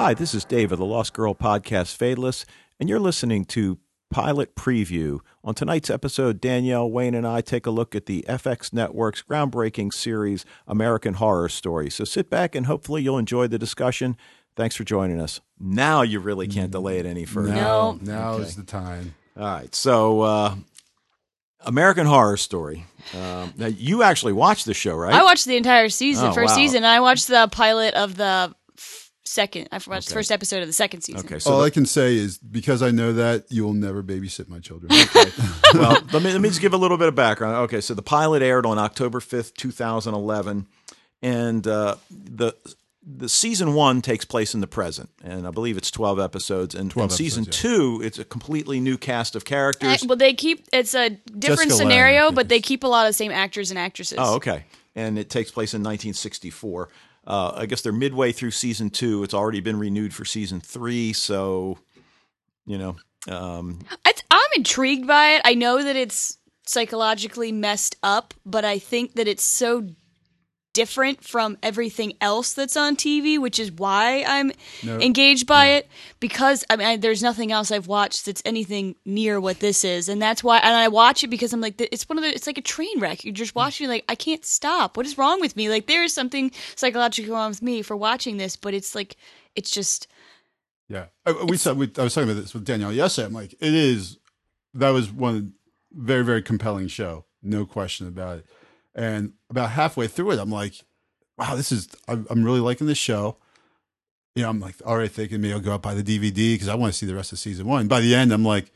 Hi, this is Dave of the Lost Girl podcast, Fadeless, and you're listening to Pilot Preview. On tonight's episode, Danielle, Wayne, and I take a look at the FX Network's groundbreaking series, American Horror Story. So sit back and hopefully you'll enjoy the discussion. Thanks for joining us. Now you really can't delay it any further. No. Now Okay. is the time. All right. So, uh, American Horror Story. Um, now, you actually watched the show, right? I watched the entire season, Oh, first wow. season, and I watched the pilot of the f- second. I watched the first episode of the second season. Okay. So, All the- I can say is because I know that you will never babysit my children. well, let me let me just give a little bit of background. Okay, so the pilot aired on October fifth, two thousand eleven, and uh, the the season one takes place in the present, and I believe it's twelve episodes. And, 12 and season episodes, yeah. two, it's a completely new cast of Uh, characters. well, they keep it's a different Jessica scenario, I think but they keep a lot of the same actors and actresses. Oh, okay. And it takes place in 1964. Uh, I guess they're midway through season two. It's already been renewed for season three, so you know. Um, I th- I'm intrigued by it. I know that it's psychologically messed up, but I think that it's so different from everything else that's on TV, which is why I'm No. engaged by it. Because I mean, I, there's nothing else I've watched that's anything near what this is, and that's why. And I watch it because I'm like, it's one of the. It's like a train wreck. You're just watching, you're like, I can't stop. What is wrong with me? Like, there is something psychologically wrong with me for watching this, but it's like, it's just. yeah, I, we said we, I was talking about this with Danielle yesterday. I'm like, it is. That was one very very compelling show, no question about it. And about halfway through it, I'm like, wow, this is. I'm, really liking this show. You know, I'm like already thinking maybe I'll go out buy the DVD because I want to see the rest of season one. By the end, I'm like,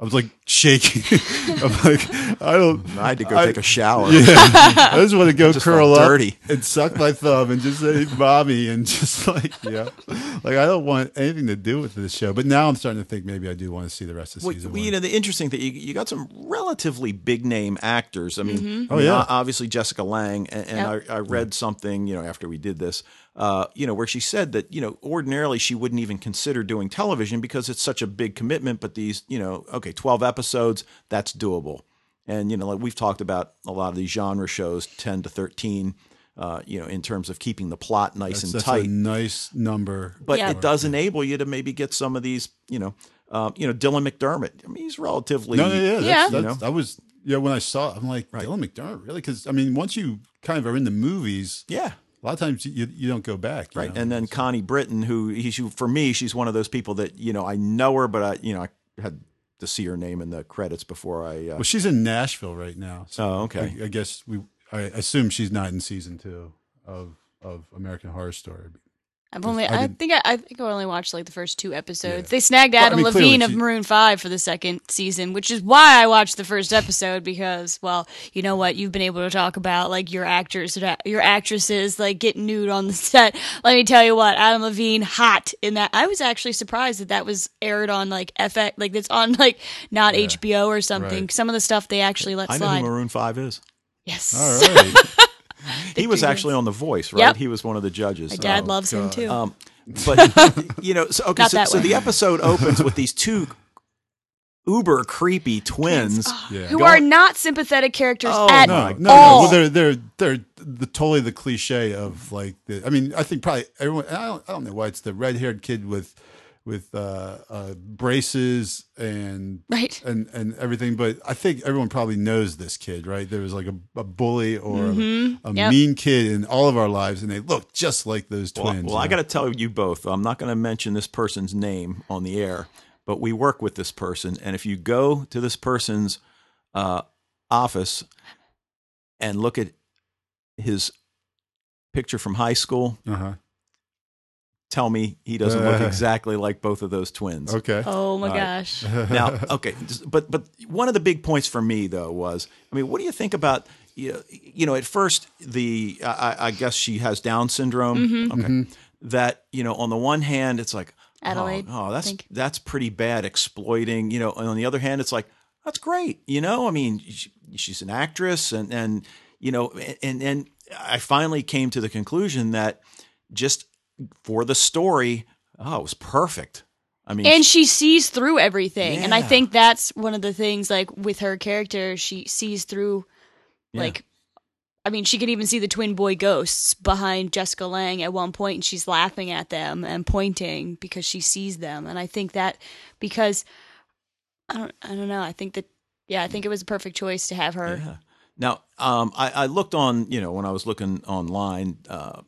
I was like shaking. I'm like, I don't. I had to go I- take a shower. Yeah, I just want to go curl up dirty. and suck my thumb and just say "mommy" and just like yeah, like I don't want anything to do with this show. But now I'm starting to think maybe I do want to see the rest of Well, season well, one. you know, the interesting thing, you, you got some relatively big name actors. I mean, Mm-hmm. Oh, yeah. obviously Jessica Lange, and, and Yep. I, I read something, you know, after we did this, uh, you know, where she said that, you know, ordinarily she wouldn't even consider doing television because it's such a big commitment. But these, you know, okay, 12 episodes, that's doable. And, you know, like we've talked about a lot of these genre shows, 10 to 13, uh, you know, in terms of keeping the plot nice that's, and that's tight a nice number. but Yeah. it does enable you to maybe get some of these, you know, um, you know, Dylan McDermott. I mean, he's relatively. no, no, yeah, that's, Yeah. That's, You know? I was yeah when I saw it, I'm like Dylan McDermott, really? Because I mean, once you kind of are in the movies, Yeah, a lot of times you you don't go back, right. know? And then Connie Britton, who he's for me, she's one of those people that you know I know her, but I you know I had to see her name in the credits before I. Uh, well, she's in Nashville right now. So oh, okay. I, I guess we. I assume she's not in season two of of American Horror Story. I've only. I I, think I, I think I only watched like the first two episodes. Yeah. They snagged Well, I Adam mean, Levine of she- Maroon Five for the second season, which is why I watched the first episode because, well, you know what? You've been able to talk about like your actors, your actresses, like getting nude on the set. Let me tell you what, Adam Levine, hot in that. I was actually surprised that that was aired on like FX, like it's on like not HBO or something. right. Some of the stuff they actually let I know who Maroon Five is. yes, All right. He was Victor actually on The Voice, right? Yep. He was one of the judges. my dad Um, loves him too. Um, but you know, so, okay, so, so the episode opens with these two uber creepy twins. Yeah. who are not sympathetic characters Oh, at no, my no, no. Well, they're they're they're the totally the cliche of like the. I mean, I think probably everyone. I don't, I don't know why it's the red haired kid with with uh, uh, braces and Right. and and everything. But I think everyone probably knows this kid, right? There was like a, a bully or a, a Mm-hmm. Yep. mean kid in all of our lives, and they look just like those Well, twins. well, I you got to tell you both. I'm not going to mention this person's name on the air, but we work with this person, and if you go to this person's uh, office and look at his picture from high school, Uh-huh. Tell me he doesn't look Uh. exactly like both of those twins. Okay. Oh my All right. gosh. now, okay, but but one of the big points for me though was, I mean, what do you think about you know, you know at first the I, I- I guess she has Down syndrome. Mm-hmm. Okay, that you know on the one hand it's like oh, Adelaide, oh, I that's think. that's pretty bad exploiting. You know, and on the other hand it's like that's great. You know, I mean, she, she's an actress and and you know and and I finally came to the conclusion that just for the story, oh, it was perfect. I mean, and she sees through everything and i think that's one of the things like with her character she sees through Yeah. like I mean, she can even see the twin boy ghosts behind Jessica Lange at one point, and she's laughing at them and pointing because she sees them. And I think that because I don't, I don't know. I think that yeah, I think it was a perfect choice to have her. Yeah. Now, um, I, I looked on, you know, when I was looking online, uh,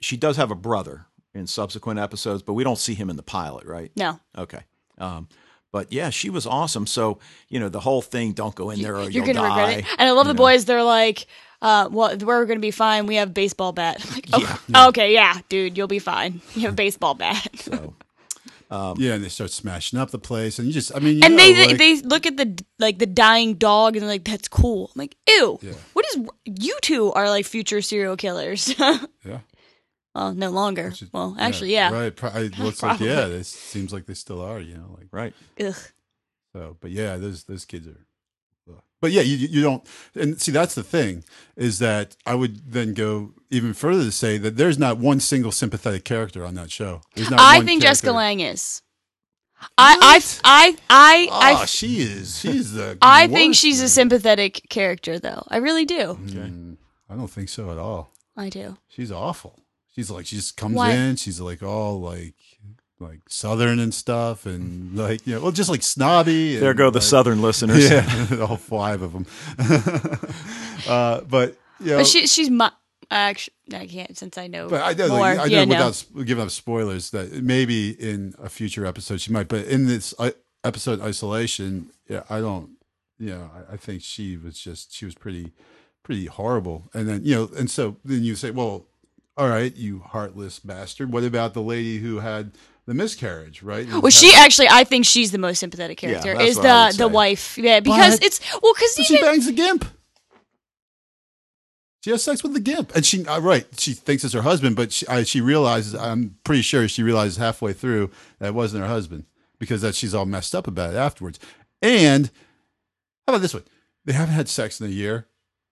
she does have a brother in subsequent episodes, but we don't see him in the pilot, right? No, Okay. Um, but yeah, she was awesome. So, you know, the whole thing, don't go in there or you're you'll gonna die. regret it. And I love you the know. boys. They're like, uh, well, we're gonna be fine. We have a baseball bat. I'm like, oh, Yeah. okay, yeah, dude, you'll be fine. You have a baseball bat. So, yeah, and they start smashing up the place, and you just, I mean, and know, they, they like- they look at the like the dying dog and they're like, "That's cool." I'm like, "Ew, Yeah. what is you two are like future serial killers?" yeah, well, no longer. Is- well, actually, yeah. right. Pro- it looks like yeah, it seems like they still are, you know, like right. Ugh. so. But yeah, those those kids are. ugh. But yeah, you you don't, and see that's the thing is that I would then go even further to say that there's not one single sympathetic character on that show. There's not I one think character- Jessica Lange is. I I I I Oh, I, she is. She's the. I think worst, she's a sympathetic character, though. I really do. Mm, I don't think so at all. I do. She's awful. She's like she just comes Why? in. She's like all like like southern and stuff, and like you know, well, just like snobby. There go the like- southern listeners. Yeah, all five of them. uh, but you know, But she she's my actually I can't since I know but I know, more. like, I know yeah, without sp- giving up spoilers that maybe in a future episode she might, but in this uh, episode isolation, yeah, I don't, you know, I, I think she was just she was pretty, pretty horrible. And then you know, and so then you say, well, all right, you heartless bastard. What about the lady who had the miscarriage, right? Well, she actually, I think she's the most sympathetic character. that's is what I would the the wife? Yeah, because What? it's well, because But she bangs the gimp. She has sex with the gimp, and she uh, right. She thinks it's her husband, but she, I, she realizes. I'm pretty sure she realizes halfway through that it wasn't her husband because that she's all messed up about it afterwards. And how about this one? They haven't had sex in a year,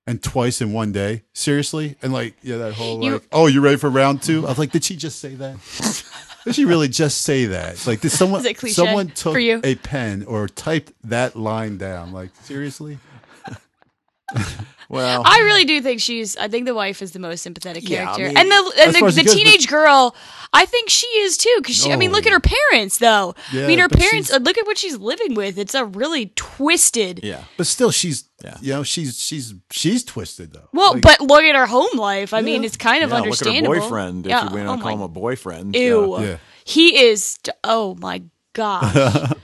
and twice in one day. Seriously, and like yeah, that whole You- like, oh, you ready for round two? I was like, did she just say that? Did she really just say that? Like, did someone someone took you? a pen or typed that line down? Like, seriously? Well, I really do think she's. I think the wife is the most sympathetic Yeah, I character, mean, and the and the, the it goes, teenage girl. I think she is too. Because she, I mean, look at her parents, though. Yeah, I mean, her parents. uh, Look at what she's living with. It's a really twisted. yeah. But still, she's Yeah. you know she's she's she's twisted though. Well, Like, but look at her home life. I mean, it's kind of yeah, look at her understandable. boyfriend. If Yeah. you want oh to call him a boyfriend. ew. Yeah. Yeah. He is. Oh my god.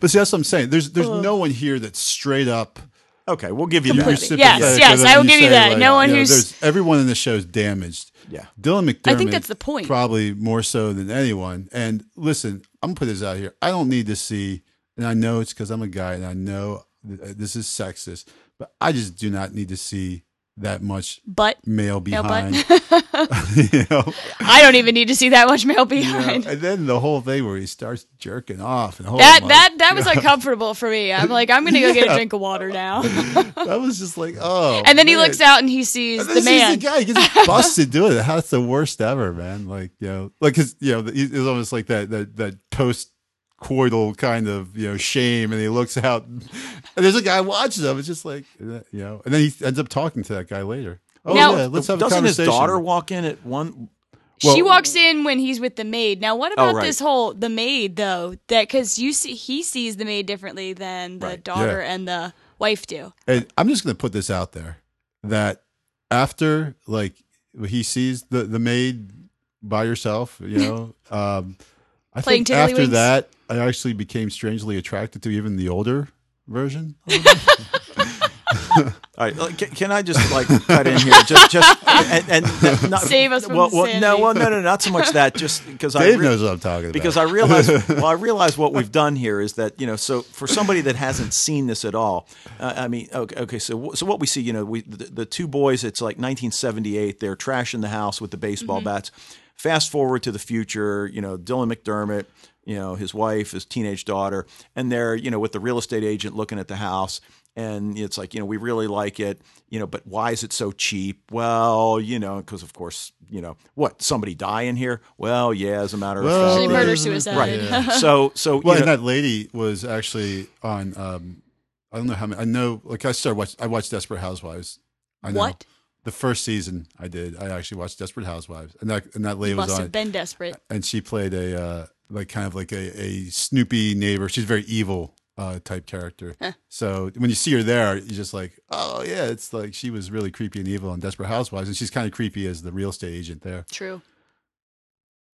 but see, that's what I'm saying. There's there's no one here that's straight up. Okay, we'll give you you're that. Yes, yes, I will give you that. like, No one you know, who's- everyone in the show is damaged. Yeah. Dylan McDermott. I think that's the point. Probably more so than anyone. And listen, I'm gonna put this out here. I don't need to see, and I know it's because I'm a guy, and I know th- this is sexist, but I just do not need to see that much but male Male butt. behind. you know. I don't even need to see that much male You know, behind. and then the whole thing where he starts jerking off and That my that that was uncomfortable for me. I'm like, I'm gonna go get a drink of water now. that was just like oh and then he looks out and he sees And the then he sees man. the guy he gets busted doing it that's the worst ever man like you know like cause you know it was almost like that that that post coital kind of you know shame and he looks out and there's a guy watching him it's just like you know and then he ends up talking to that guy later oh Now- yeah let's have a conversation. Doesn't his conversation daughter walk in at one? she walks in when he's with the maid. Now, what about right. this whole the maid though? That because you see, he sees the maid differently than the Right. daughter Yeah. and the wife do. And I'm just going to put this out there that after like he sees the the maid by herself, you know, um, I Playing think after tiddlywinks? that, I actually became strangely attracted to even the older version. All right, uh, can, can I just like cut in here? Just, just, and, and not, Save us from well, the well, no, well, no, no, not so much that. Just because I Dave re- knows what I'm talking about. because I realize well, I realize what we've done here is that you know, so for somebody that hasn't seen this at all, uh, I mean, okay, okay, so so what we see, you know, we the, the two boys, it's like 1978, they're trashing the house with the baseball Mm-hmm. bats. Fast forward to the future, you know, Dylan McDermott, you know, his wife, his teenage daughter, and they're you know with the real estate agent looking at the house. And it's like, you know, we really like it, you know, but why is it so cheap? Well, you know, because of course, you know, what, somebody die in here? Well, yeah, as a matter of fact. Actually, yeah, murder yeah, suicide. Right. yeah. So, so well, you and that lady was actually on. Um, I don't know how many. I know, like I started watch. I watched Desperate Housewives. I know. What? the first season I did. I actually watched Desperate Housewives, and that and that lady was Must on, have been desperate. and she played a uh, like kind of like a, a Snoopy neighbor. She's a very evil uh, type character. So when you see her there, you're just like, oh yeah, it's like she was really creepy and evil on Desperate Housewives, and she's kind of creepy as the real estate agent there. True.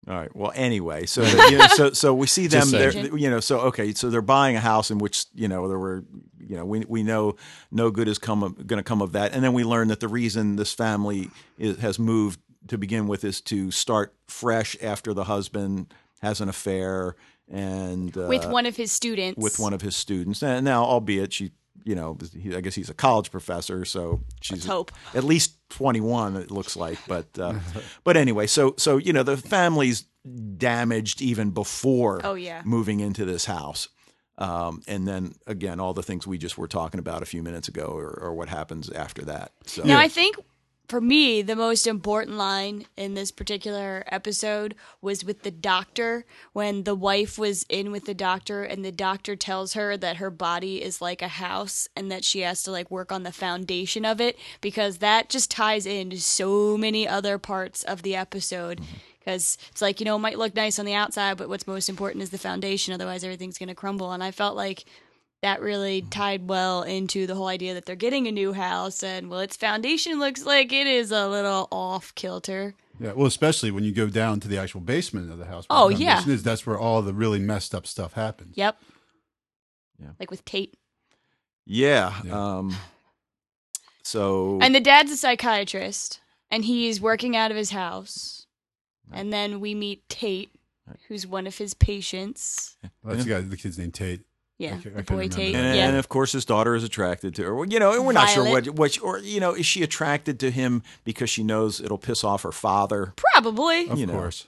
All right. Well, anyway, so you know, so so we see them Just there. You know, so okay, so they're buying a house in which you know there were, you know, we we know no good is come going to come of that, and then we learn that the reason this family is, has moved to begin with is to start fresh after the husband has an affair and uh, With one of his students. with one of his students. And now, albeit she, you know, he, I guess he's a college professor, so she's hope. at least 21 it looks like but uh, but anyway so so you know the family's damaged even before Oh, yeah. moving into this house um, and then again all the things we just were talking about a few minutes ago or, or what happens after that so Now, I think for me, the most important line in this particular episode was with the doctor when the wife was in with the doctor and the doctor tells her that her body is like a house and that she has to like work on the foundation of it because that just ties into so many other parts of the episode. Mm-hmm. Because it's like, you know, it might look nice on the outside, but what's most important is the foundation. Otherwise, everything's going to crumble. And I felt like that really tied well into the whole idea that they're getting a new house and well its foundation looks like it is a little off kilter Yeah, well, especially when you go down to the actual basement of the house. Oh, the yeah. is, that's where all the really messed up stuff happens. yep Yeah. like with tate yeah, Yeah. um so and the dad's a psychiatrist and he's working out of his house and then we meet tate who's one of his patients Well, that's the guy. The kid's named Tate. Yeah I the boy tate and, yeah and of course his daughter is attracted to her Well, you know and we're not sure Violet. what what or you know is she attracted to him because she knows it'll piss off her father probably Of You know. course.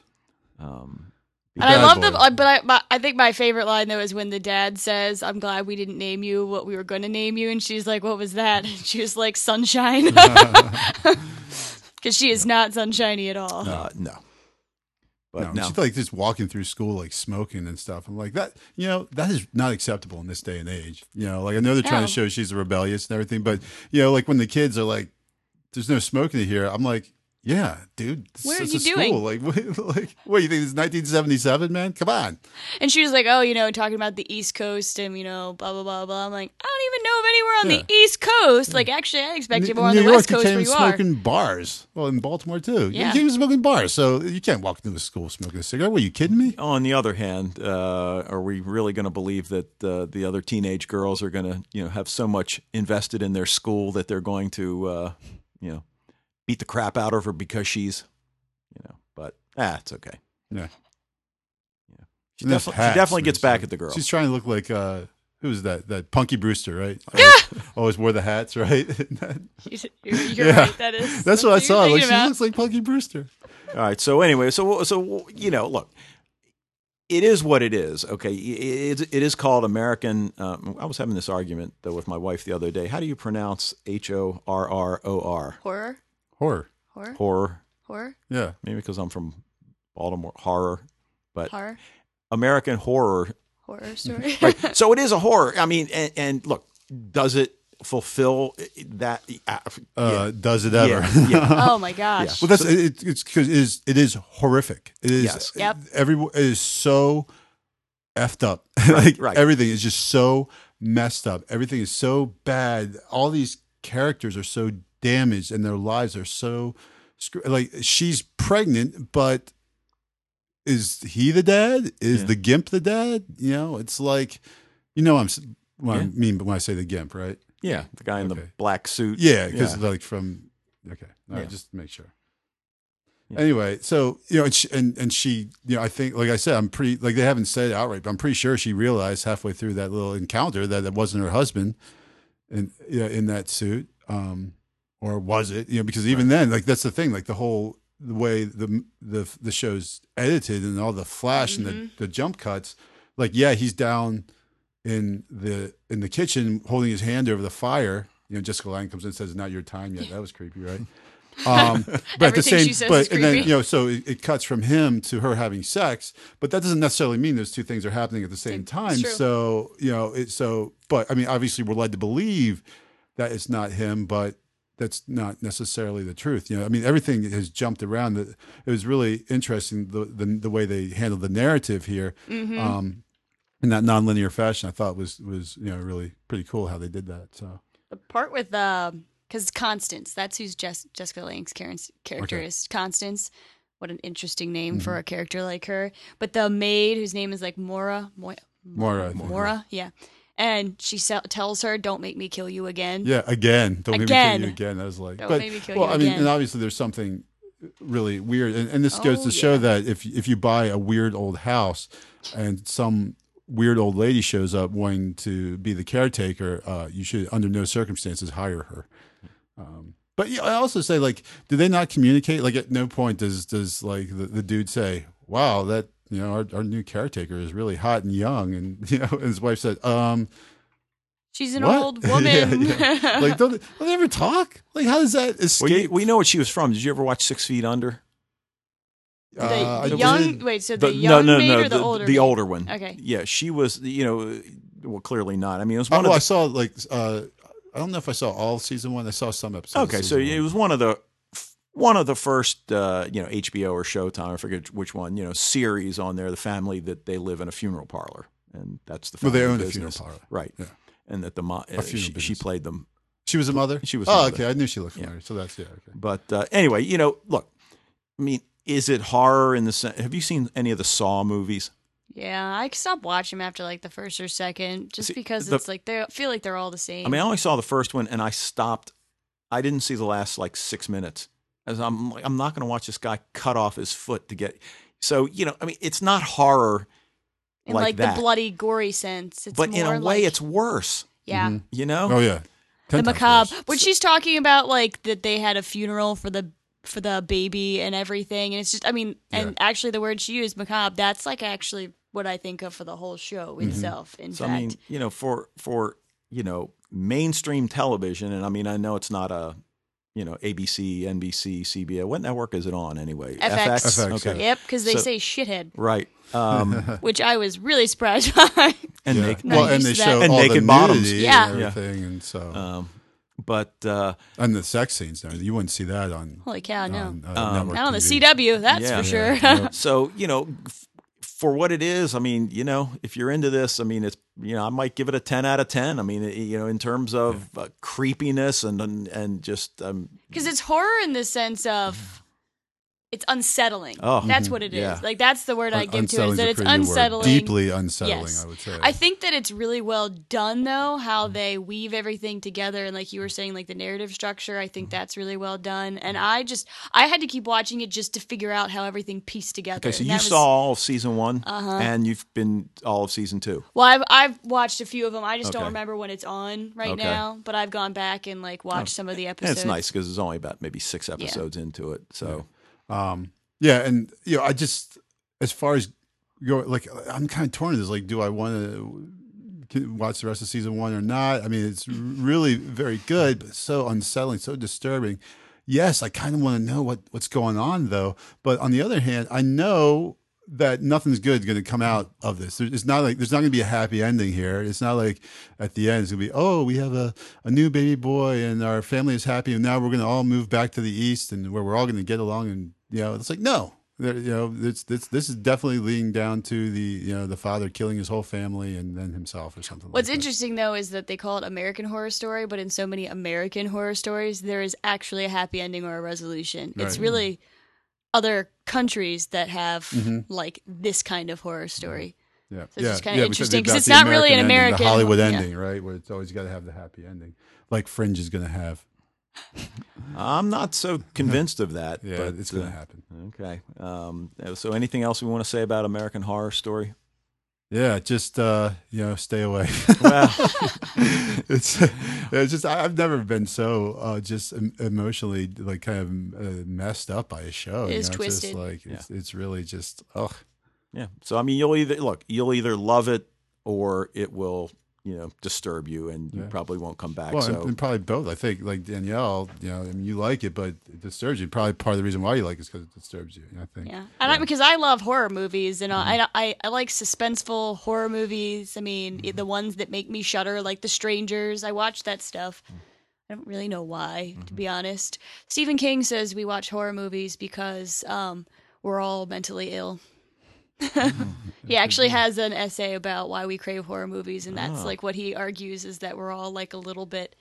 um And I love boy. the, uh, but I, my, I think my favorite line though is when the dad says, "I'm glad we didn't name you what we were going to name you," and she's like, "What was that?" And she was like, "Sunshine," because she is not sunshiny at all. uh, no but no, no, she's like just walking through school, like smoking and stuff. I'm like that. You know, that is not acceptable in this day and age. You know, like I know they're trying No. to show she's rebellious and everything, but you know, like when the kids are like, "There's no smoking here," I'm like. Yeah, dude. This What are you a school. doing? Like, what, like, what you think? It's 1977, man? Come on. And she was like, "Oh, you know, talking about the East Coast and you know, blah blah blah blah." I'm like, I don't even know of anywhere on the East Coast. Like, actually, I expected more on New the York, West you Coast can't where even you smoke are. in bars. Well, in Baltimore too. You Yeah. can't even smoke in bars, so you can't walk into a school smoking a cigarette. Were you kidding me? on the other hand, uh, are we really going to believe that uh, the other teenage girls are going to, you know, have so much invested in their school that they're going to, uh, you know, beat the crap out of her because she's, you know, but ah, it's okay. Yeah. She, And those definitely, she definitely gets back at the girl. She's trying to look like uh, who was that? That Punky Brewster, right? Always, always wore the hats, right? You're, you're Yeah. right. That is. That's what I saw. Like thinking she looks like Punky Brewster. All right. So anyway, so so you know, look, it is what it is. Okay, it, it is called American. Um, I was having this argument though with my wife the other day. How do you pronounce H O R R O R? horror, Horror. horror, Horror. horror, Yeah. Maybe because I'm from Baltimore. Horror, but horror, American horror. horror story. Right. so it is a horror. I mean, and, and look, does it fulfill that? Uh, Uh, Does it ever? yeah, yeah. oh my gosh. Well, that's it, it's because it is it is horrific. It is. Yes. Yep. Every it is so effed up. like right. everything is just so messed up. Everything is so bad. All these characters are so damaged, and their lives are so like she's pregnant, but is he the dad? Is Yeah. the gimp the dad? You know, it's like you know I'm what I mean when I say the gimp, right? Yeah, the guy in the black suit. Yeah, because Yeah. like from okay, all right, Yeah. just make sure. Anyway, so you know, and she, and and she, you know, I think, like I said, I'm pretty like they haven't said it outright, but I'm pretty sure she realized halfway through that little encounter that it wasn't her husband, in you know, in that suit, um, or was it? You know, because even then, like that's the thing, like the whole the way the the the show's edited and all the flash and the the jump cuts, like yeah, he's down in the in the kitchen holding his hand over the fire. You know, Jessica Lange comes in and says, "Not your time yet." That was creepy, right? Um, but at the same, but and then you know, so it, it cuts from him to her having sex, but that doesn't necessarily mean those two things are happening at the same time. So you know, it so, but I mean, obviously, we're led to believe that it's not him, but that's not necessarily the truth. You know, I mean, everything has jumped around. It was really interesting the the, the way they handled the narrative here. Mm-hmm. Um, in that nonlinear fashion, I thought was was you know really pretty cool how they did that. So The part with um, because Constance, that's who's Jess, Jessica Karen's character Okay. is. Constance, what an interesting name for Mhm. a character like her. But the maid, whose name is like Mora, Mo- Mora, think. Mora, yeah, and she tells her, "Don't make me kill you again." Yeah, again. Don't make me Again. kill you again. I was like, Don't but make me kill well, you I mean, again. and obviously there's something really weird, and, and this goes Oh, to show yeah. that if if you buy a weird old house and some weird old lady shows up wanting to be the caretaker, uh, you should under no circumstances hire her. Um, but yeah, I also say like, do they not communicate? Like, at no point does does like the, the dude say, "Wow, that." You know, our, our new caretaker is really hot and young, and you know, and his wife said, "Um, She's an What? old woman. yeah. like don't, don't they ever talk? Like how does that Well, escape? you, we know what she was from. Did you ever watch Six Feet Under? the, Uh, the young did- wait, so the, The- young maid or the, older? the maid? older one. Okay. Yeah, she was. You know, well, clearly not. I mean, it was Oh, one well, I saw like uh, I don't know if I saw all season one. I saw some episodes. of Okay, so season it was one of the one of the first, uh, you know, HBO or Showtime. I forget which one. You know, series on there. The family that they live in a funeral parlor, and that's the well, family they owned a funeral parlor. right? Yeah. And that the mo- uh, funeral she, she played them. She was a mother. She was. Oh, mother. okay. I knew she looked Yeah. So that's yeah. Okay. But uh, anyway, you know, look. I mean, is it horror in the sense? Have you seen any of the Saw movies? Yeah, I stopped watching them after like the first or second, just See, because the- it's like they feel like they're all the same. I mean, I only saw the first one, and I stopped. I didn't see the last like six minutes, as I'm like, I'm not going to watch this guy cut off his foot to get. So you know, I mean, it's not horror, in like like, that. the bloody, gory sense. It's but in a more way, like- it's worse. yeah. Mhm. You know, Oh yeah. the Ten times macabre worse. when she's talking about like that they had a funeral for the for the baby and everything and it's just i mean and actually the word she used macabre that's like actually what i think of for the whole show itself in so fact I mean, you know, for for you know mainstream television, and I mean, I know it's not a you know ABC, NBC, CBS. What network is it on anyway? FX. FX, Okay, yeah. yep because they So- say shithead right. Um, which i was really surprised by and Yeah. naked, well, and they show And all naked the bottoms. nudity Yeah. and Yeah. everything, and so um, but uh, and the sex scenes. Now you wouldn't see that on. holy cow no on, uh, Um, not on the TV. cw that's Yeah. for sure Yeah, so you know f- for what it is i mean you know if you're into this i mean it's you know i might give it a 10 out of 10 i mean it- you know in terms of uh, creepiness and and, and just um because it's horror in the sense of it's unsettling Oh. that's what it is Yeah. like that's the word i Un- give to it is that it's pretty word. unsettling Deeply unsettling, Yes. I would say. I think that it's really well done though, how they weave everything together and like you were saying, like the narrative structure, I think that's really well done. And I just I had to keep watching it just to figure out how everything pieced together. okay so And you was- saw all of season one Uh-huh. and you've been all of season two Well, I've I've watched a few of them. I just don't remember when it's on right Okay. now, but I've gone back and like watched some of the episodes. and episodes. it's nice because there's only about maybe six episodes into it so Um, yeah, and you know, I just as far as go, like I'm kind of torn. Is like, do I want to watch the rest of season one or not? I mean, it's really very good, but so unsettling, so disturbing. Yes, I kind of want to know what what's going on though. But on the other hand, I know that nothing's good going to come out of this. It's not like there's not going to be a happy ending here. It's not like at the end it's going to be, oh, we have a, a new baby boy and our family is happy and now we're going to all move back to the east and where we're all going to get along. And you know, it's like no, there, you know, it's, this this is definitely leading down to the you know the father killing his whole family and then himself or something. What's like that. interesting though is that they call it American Horror Story, but in so many American horror stories, there is actually a happy ending or a resolution. It's Right. really other countries that have Mhm. like this kind of horror story. Yeah, it's just kinda because interesting, they've 'cause got it's the not really an ending, American- the Hollywood yeah. ending, right? Where it's always got to have the happy ending, like Fringe is going to have. i'm not so convinced of that Yeah, but it's going uh, to happen. okay um so anything else we want to say about american horror story Yeah, just uh, you know, stay away. well it's it's just I- I've never been so uh, just emotionally like kind of uh, messed up by a show. It you know? twisted. It's just like it's, it's really just oh Yeah. So I mean, you'll either look, you'll either love it or it will, you know, disturb you, and you Yeah. probably won't come back. well, so and, and probably both. I think like Danielle, you know, I mean, you like it, but it disturbs you. Probably part of the reason why you like it is because it disturbs you. I think. Yeah, and I, because I love horror movies, and Mm-hmm. I, I I like suspenseful horror movies. I mean, Mm-hmm. the ones that make me shudder, like The Strangers. I watch that stuff. I don't really know why, to be honest. Stephen King says we watch horror movies because um, we're all mentally ill. he actually has an essay about why we crave horror movies, and that's Ah. like what he argues is that we're all like a little bit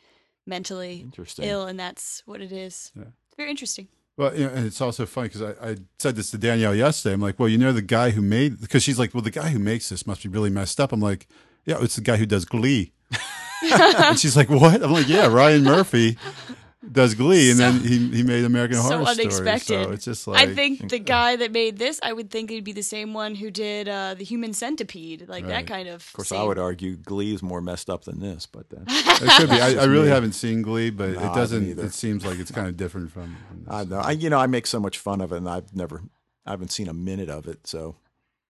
mentally Interesting. ill, and that's what it is. Yeah. It's very interesting. Well, you know, and it's also funny because I, I said this to Danielle yesterday. I'm like, well, you know, the guy who made, because she's like, well, the guy who makes this must be really messed up. I'm like, yeah, it's the guy who does Glee. and she's like, what? I'm like, yeah, Ryan Murphy does Glee, and then he, he made American so Horror unexpected. Story. So it's just like, I think the guy that made this, I would think it'd be the same one who did uh, the Human Centipede, like that kind of. Of course, I would argue Glee is more messed up than this, but uh, it could be. I, I really me. haven't seen Glee, but No, it doesn't. It seems like it's kind of different from. from this. I know. I, you know, I make so much fun of it, and I've never, I haven't seen a minute of it. So